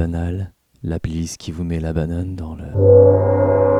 banal, la police qui vous met la banane dans le...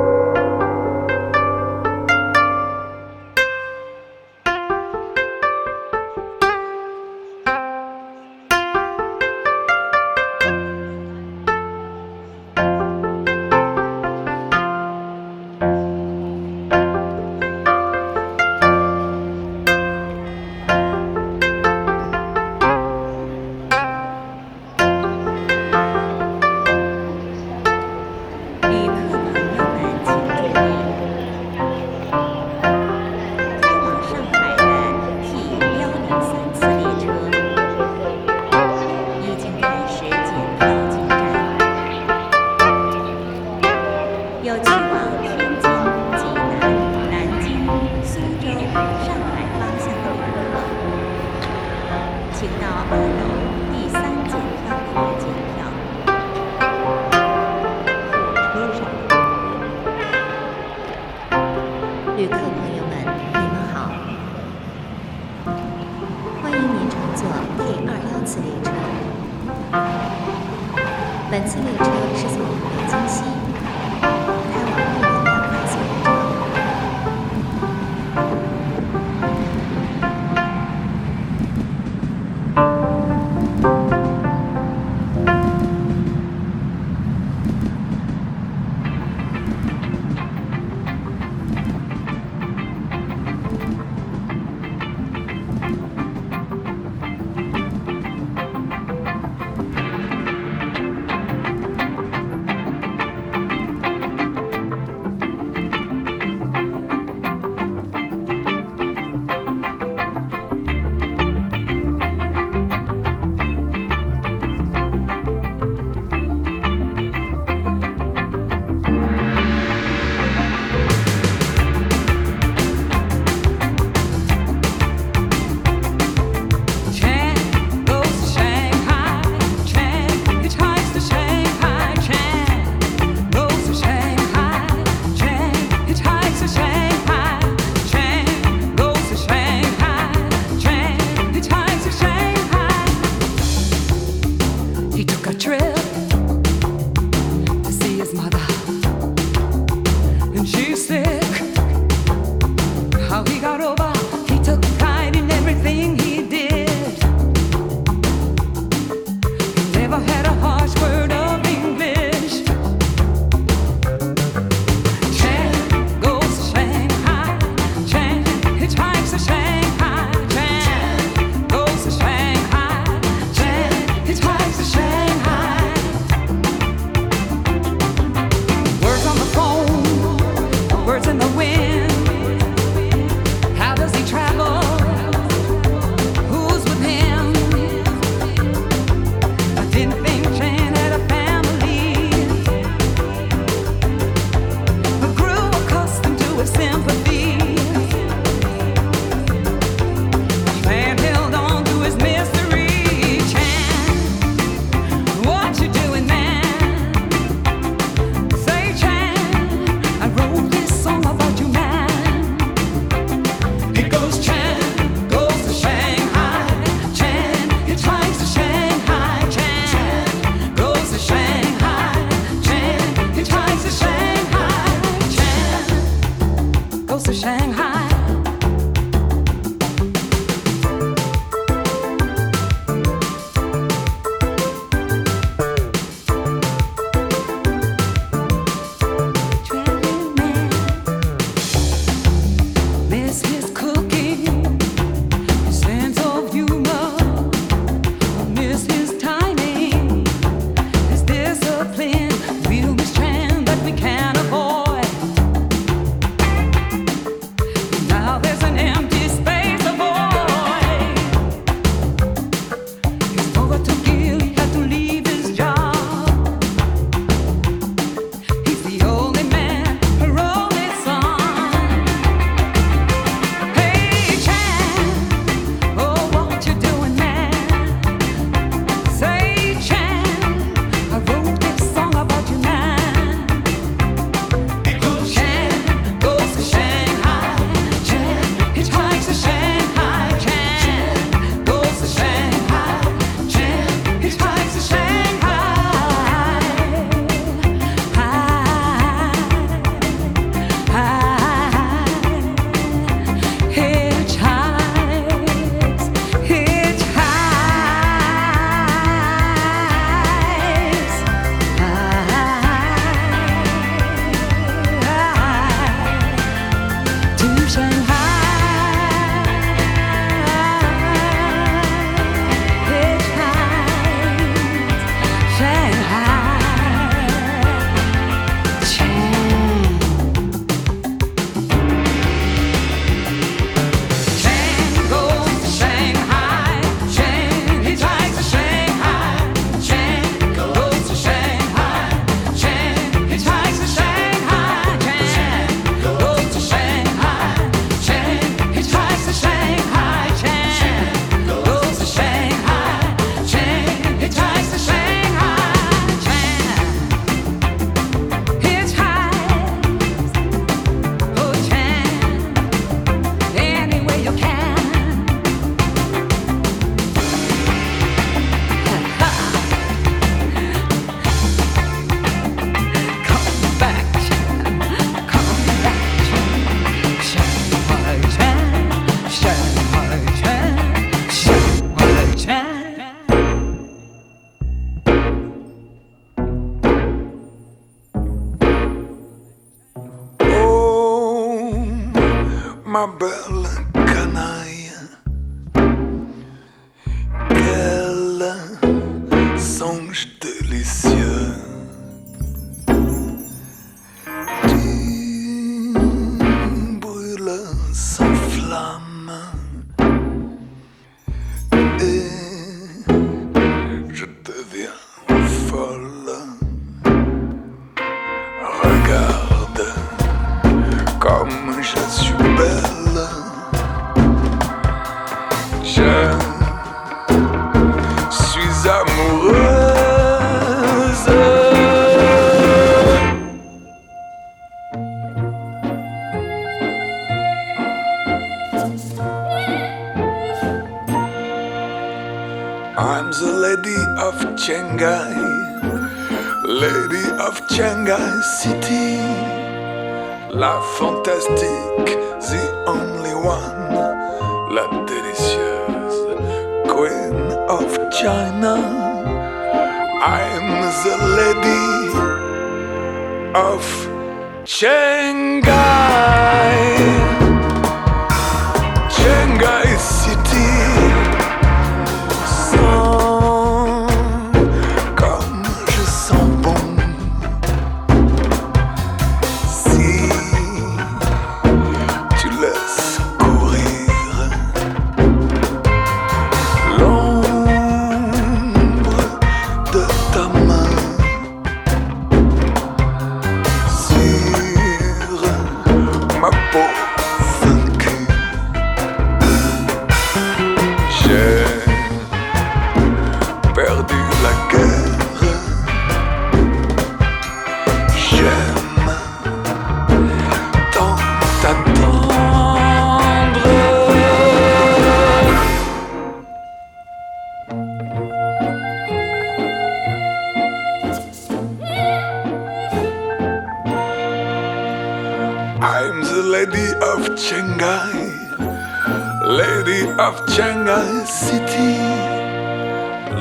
of Shanghai City.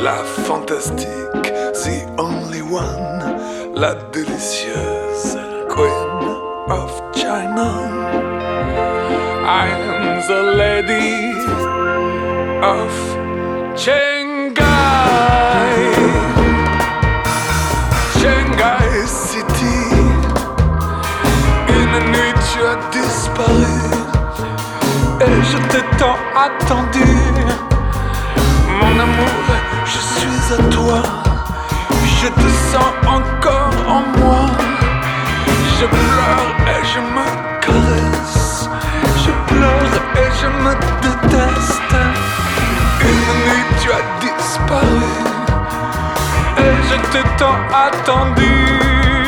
La fantastique, the only one, la délicieuse queen of China. I am the lady of Shanghai, tant attendu. Mon amour, je suis à toi. Je te sens encore en moi. Je pleure et je me caresse. Je pleure et je me déteste. Une nuit tu as disparu et je t'ai tant attendu.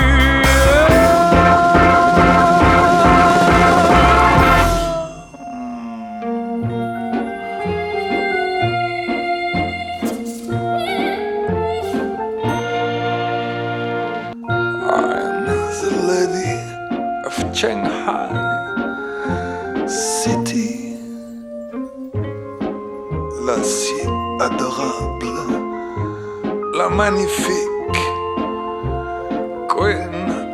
Shanghai City. La si adorable, la magnifique Queen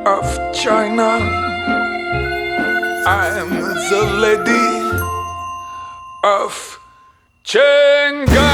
of China. I'm the lady of Shanghai.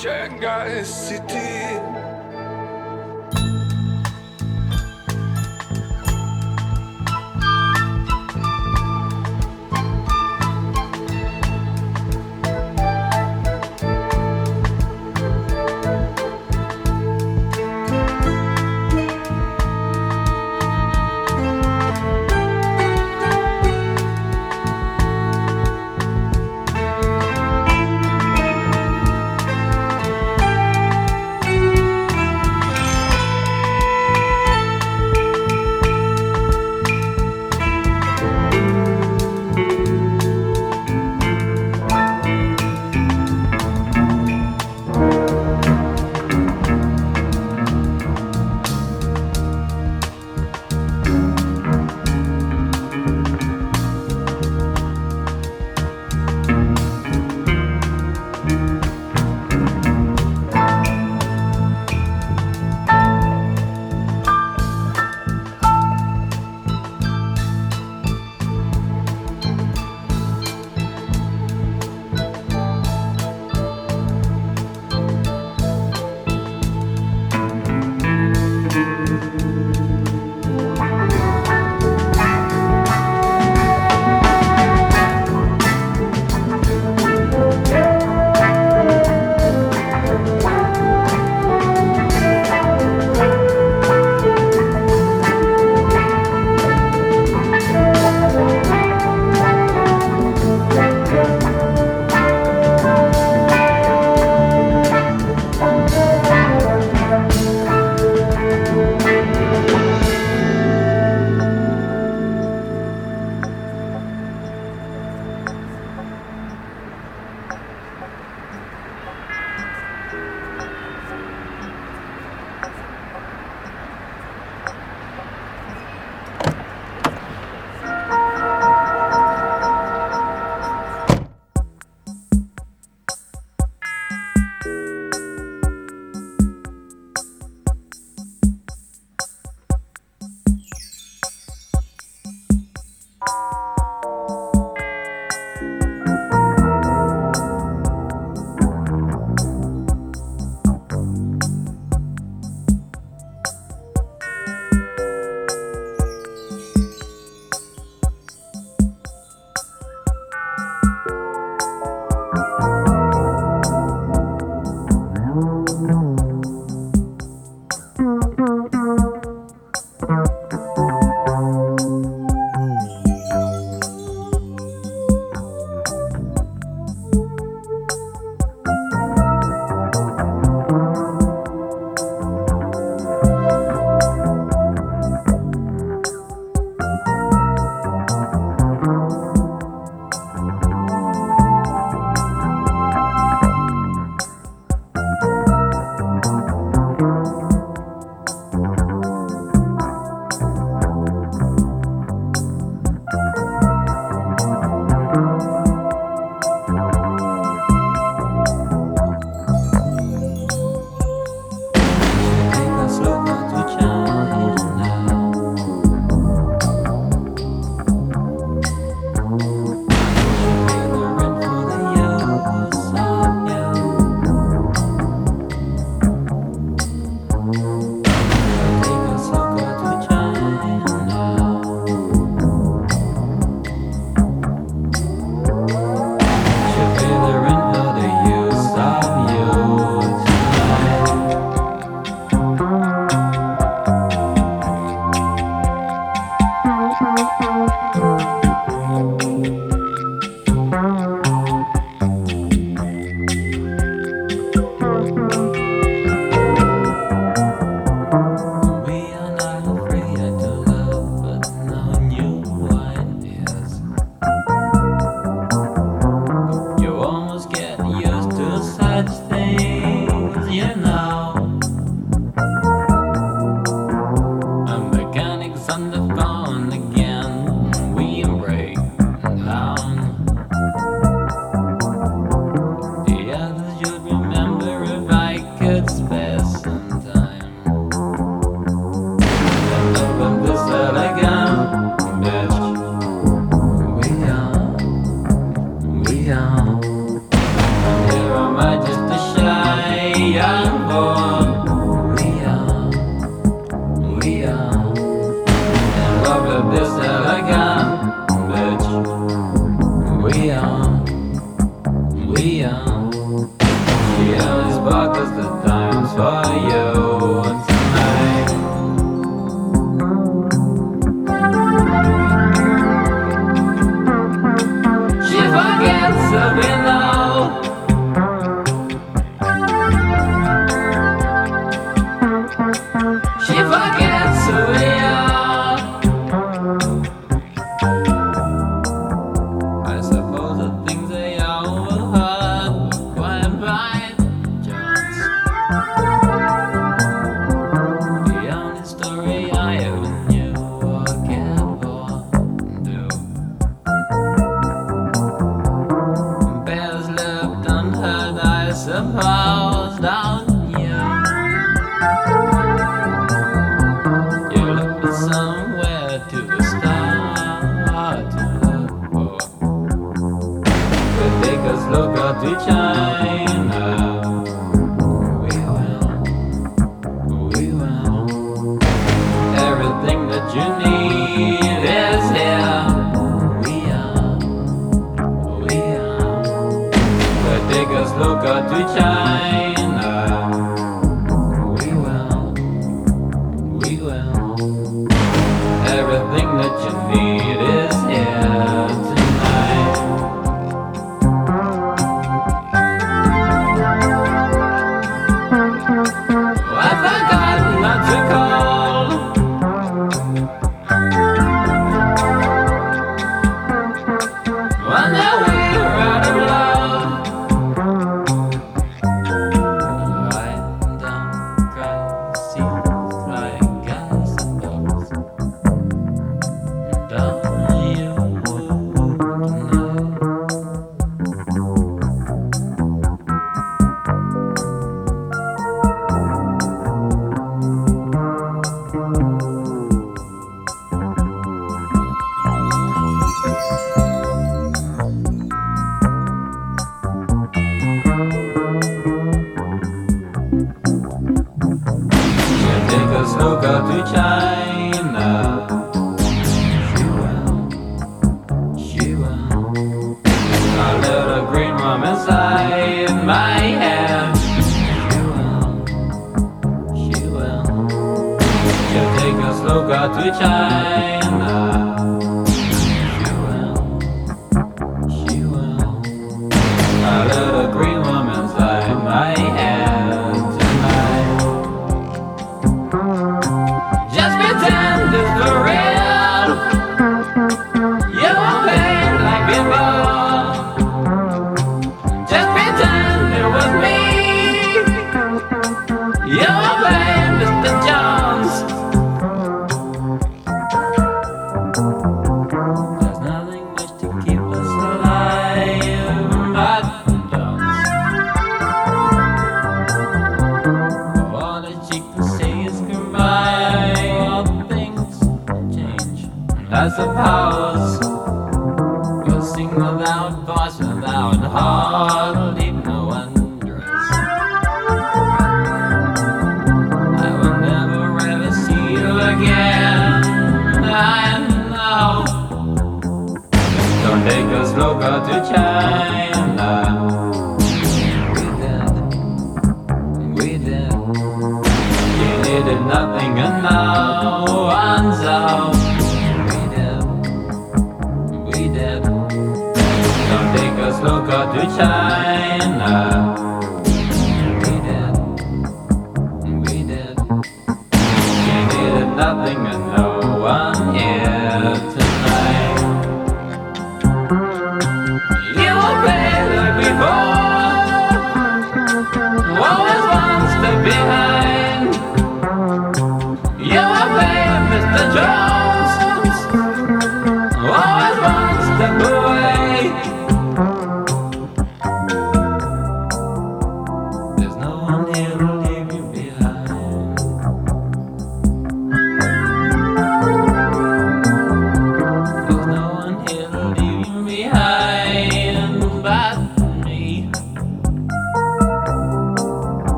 Shanghai City.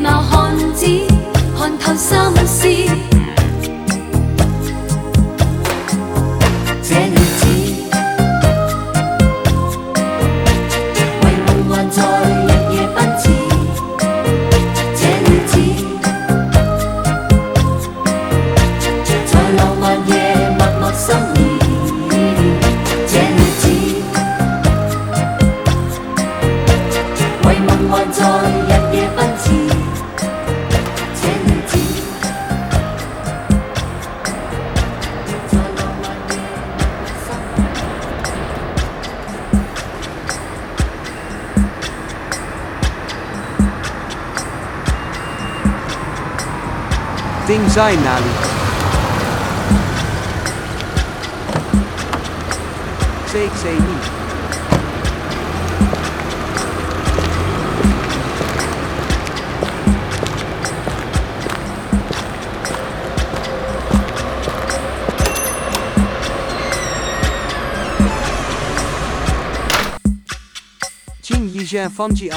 那汉子看透心思。Zijn Nali. Sei, sei nicht. Jin Fanji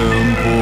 tempo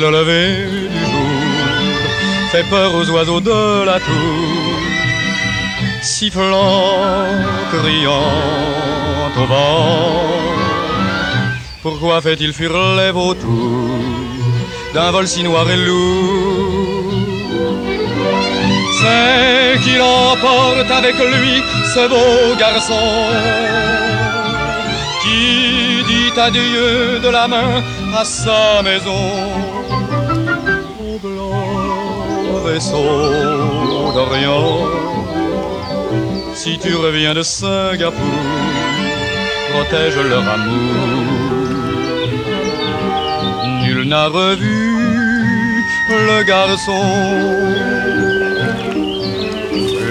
le lever du jour. Fait peur aux oiseaux de la tour. Sifflant, criant au vent. Pourquoi fait-il fuir les vautours d'un vol si noir et lourd? C'est qu'il emporte avec lui ce beau garçon qui dit adieu de la main à sa maison. Vaisseau d'Orient, si tu reviens de Singapour, protège leur amour. Nul n'a revu le garçon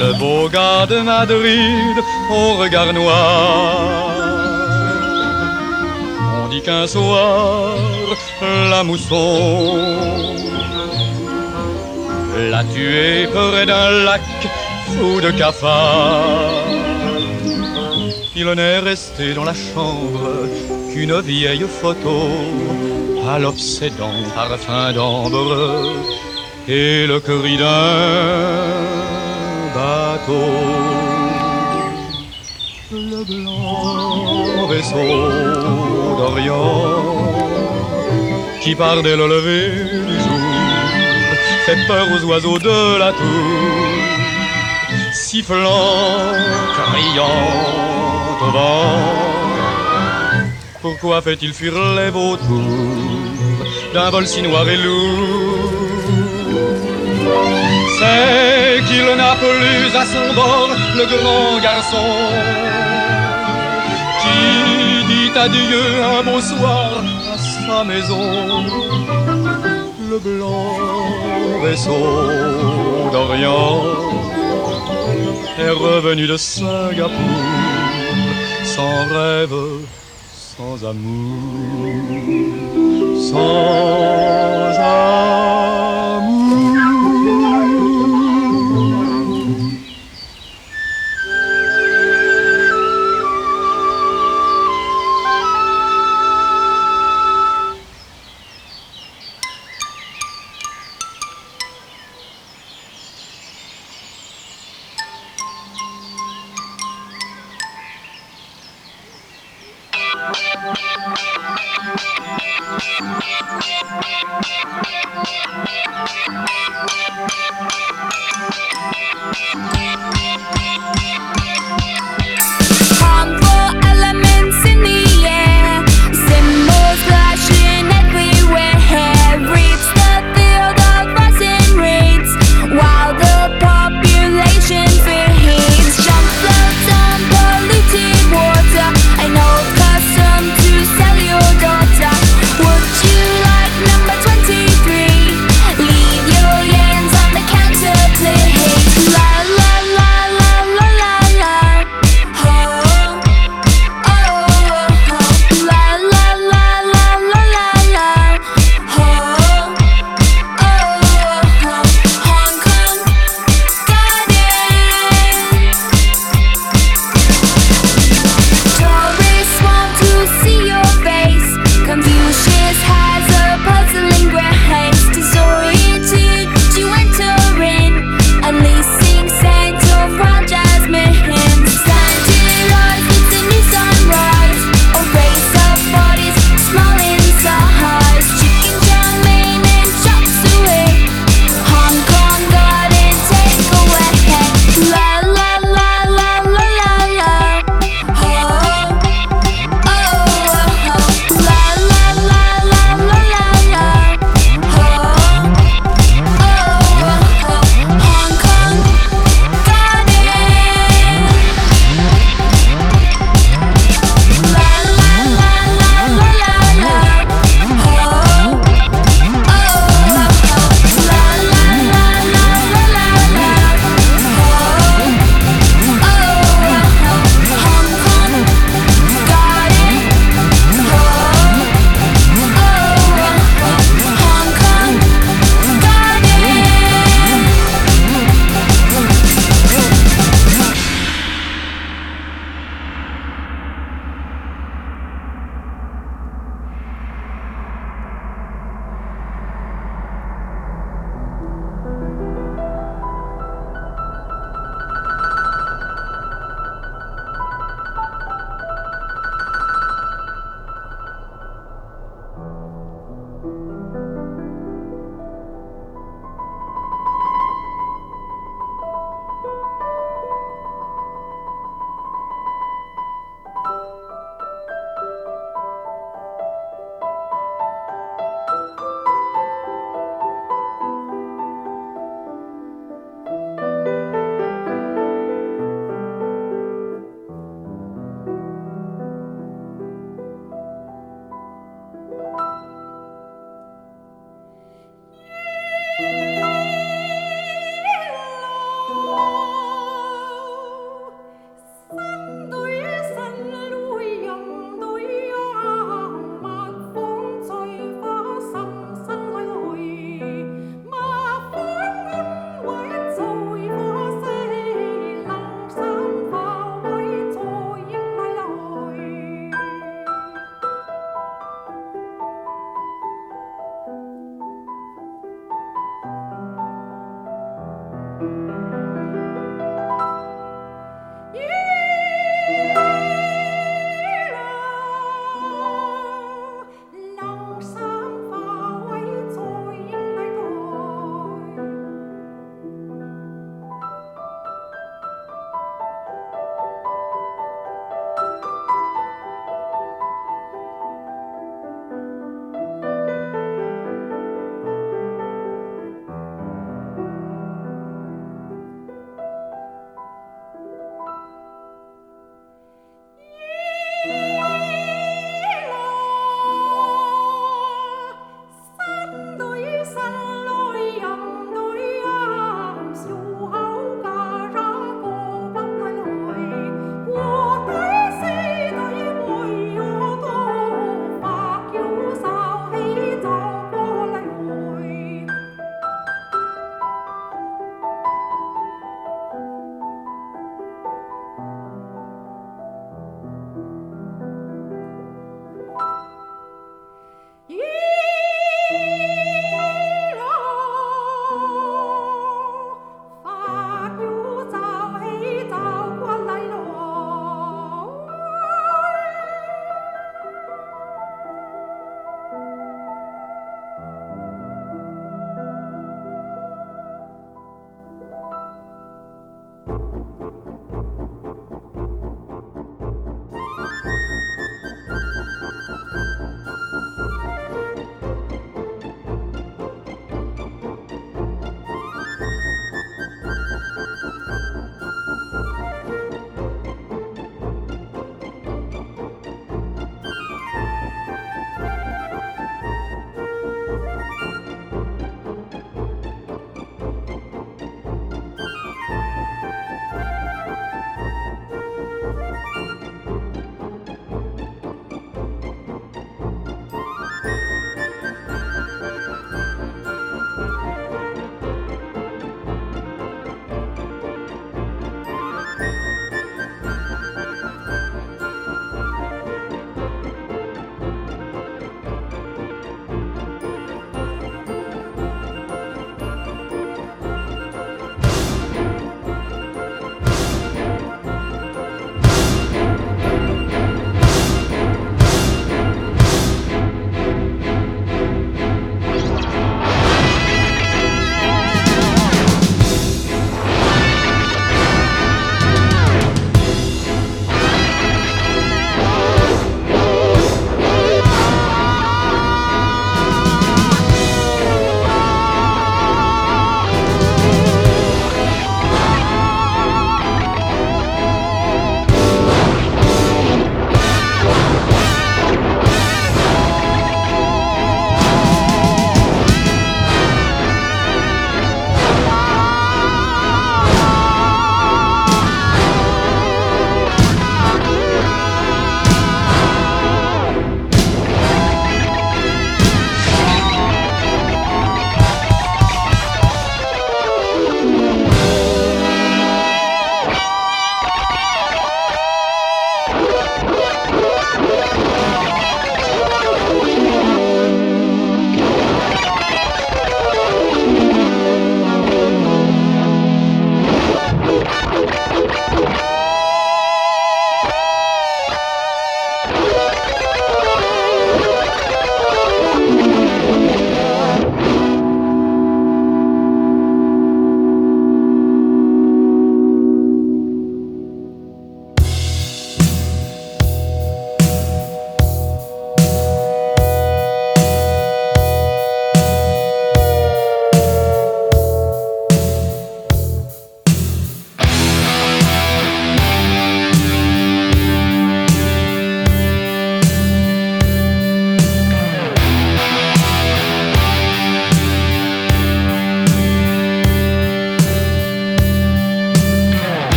le beau gars de Madrid au regard noir. On dit qu'un soir, la mousson l'a tué près d'un lac fou de cafards. Il n'est resté dans la chambre qu'une vieille photo à l'obsédant parfum d'ambre et le cri d'un bateau. Le blanc vaisseau d'Orient qui part dès le lever fait peur aux oiseaux de la tour, sifflant, criant au vent. Pourquoi fait-il fuir les vautours d'un vol si noir et lourd? C'est qu'il n'a plus à son bord le grand garçon qui dit adieu un beau soir à sa maison. Le blanc vaisseau d'Orient est revenu de Singapour sans rêve, sans amour, sans amour.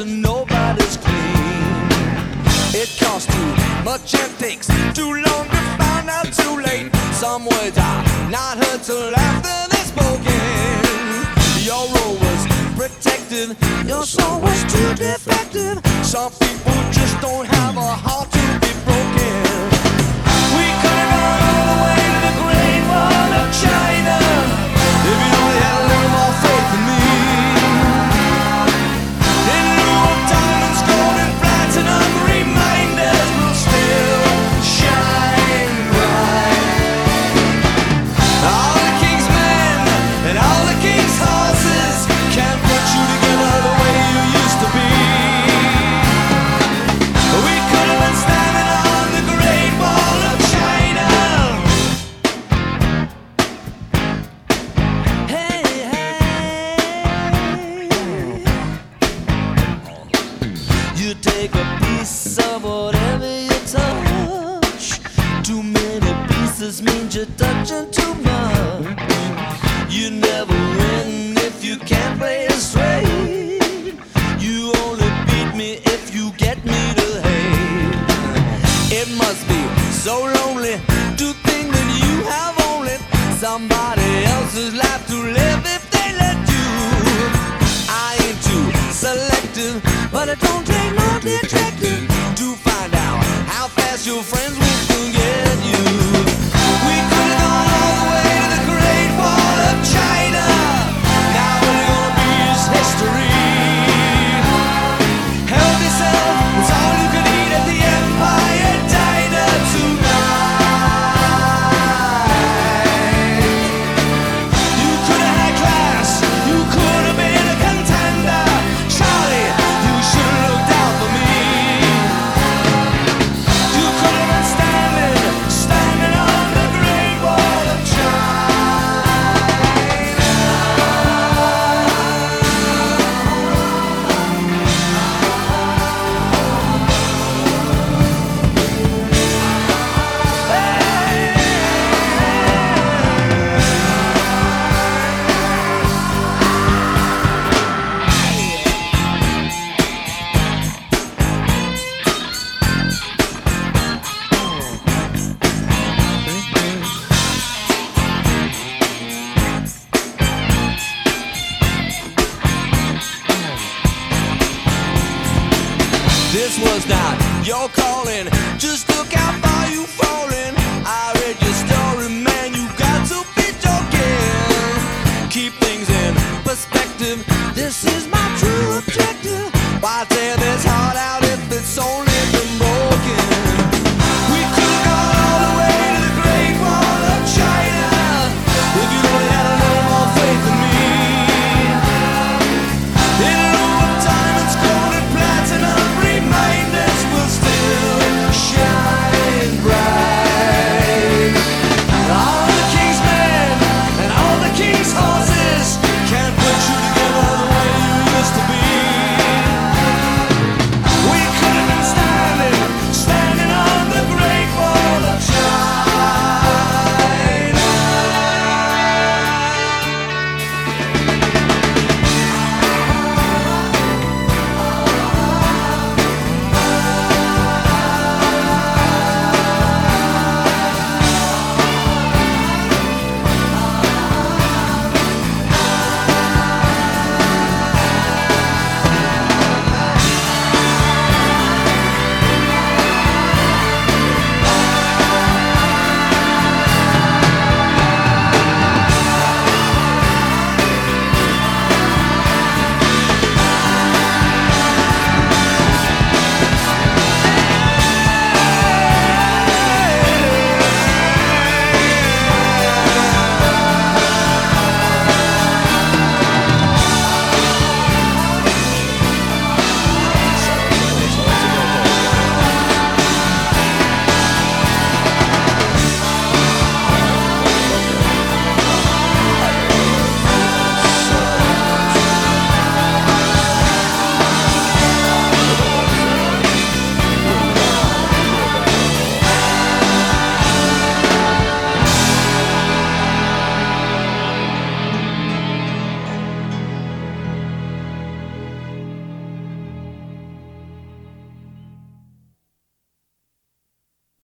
to nobody's clean. It costs too much and takes too long to find out too late. Some words are not heard till after they're spoken. Your role was protected. your soul was too defective. Some people just don't have a heart to be broken. We could have gone all the way to the grave, what a child.